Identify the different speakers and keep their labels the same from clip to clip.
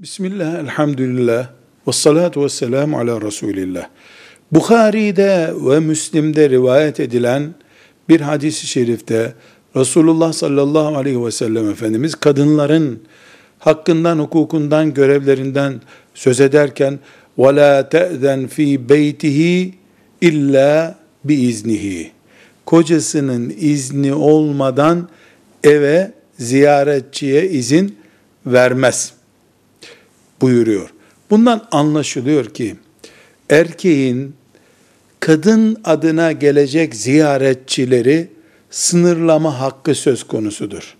Speaker 1: Bismillah, elhamdülillah, ve salatu ve selamu ala Resulillah. Bukhari'de ve Müslim'de rivayet edilen bir hadis-i şerifte Resulullah sallallahu aleyhi ve sellem Efendimiz kadınların hakkından, hukukundan, görevlerinden söz ederken وَلَا تَأْذَنْ ف۪ي بَيْتِهِ illa biiznihi. Kocasının izni olmadan eve ziyaretçiye izin vermez Buyuruyor. Bundan anlaşılıyor ki erkeğin kadın adına gelecek ziyaretçileri sınırlama hakkı söz konusudur.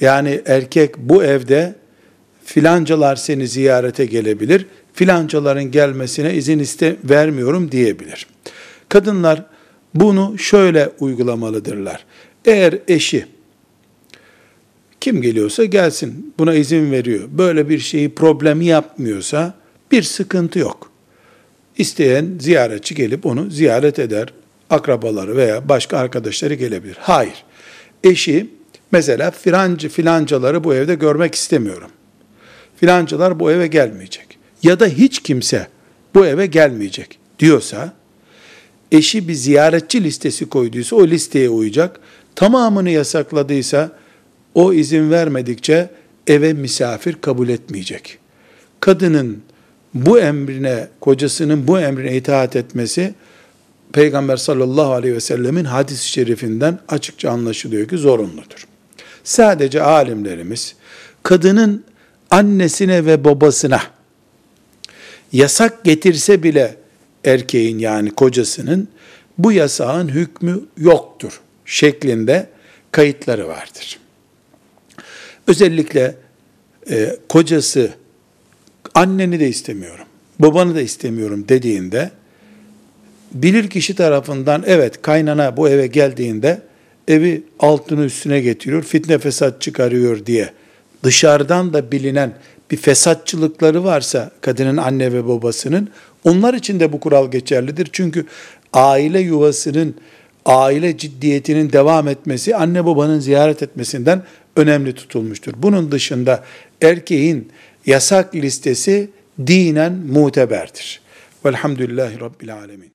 Speaker 1: Yani erkek bu evde filancalar seni ziyarete gelebilir, filancaların gelmesine izin iste vermiyorum diyebilir. Kadınlar bunu şöyle uygulamalıdırlar. Eğer eşi kim geliyorsa gelsin. Buna izin veriyor. Böyle bir şeyi problemi yapmıyorsa bir sıkıntı yok. İsteyen ziyaretçi gelip onu ziyaret eder. Akrabaları veya başka arkadaşları gelebilir. Hayır. Eşi mesela filancı filancaları bu evde görmek istemiyorum. Filancalar bu eve gelmeyecek. Ya da hiç kimse bu eve gelmeyecek diyorsa eşi bir ziyaretçi listesi koyduysa o listeye uyacak. Tamamını yasakladıysa o izin vermedikçe eve misafir kabul etmeyecek. Kadının bu emrine, kocasının bu emrine itaat etmesi Peygamber sallallahu aleyhi ve sellemin hadis-i şerifinden açıkça anlaşılıyor ki zorunludur. Sadece alimlerimiz kadının annesine ve babasına yasak getirse bile erkeğin yani kocasının bu yasağın hükmü yoktur şeklinde kayıtları vardır. Özellikle e, kocası anneni de istemiyorum, babanı da istemiyorum dediğinde bilir kişi tarafından evet kaynana bu eve geldiğinde evi altını üstüne getiriyor, fitne fesat çıkarıyor diye dışarıdan da bilinen bir fesatçılıkları varsa kadının anne ve babasının onlar için de bu kural geçerlidir. Çünkü aile yuvasının aile ciddiyetinin devam etmesi anne babanın ziyaret etmesinden önemli tutulmuştur. Bunun dışında erkeğin yasak listesi dinen muteberdir. Velhamdülillahi Rabbil Alemin.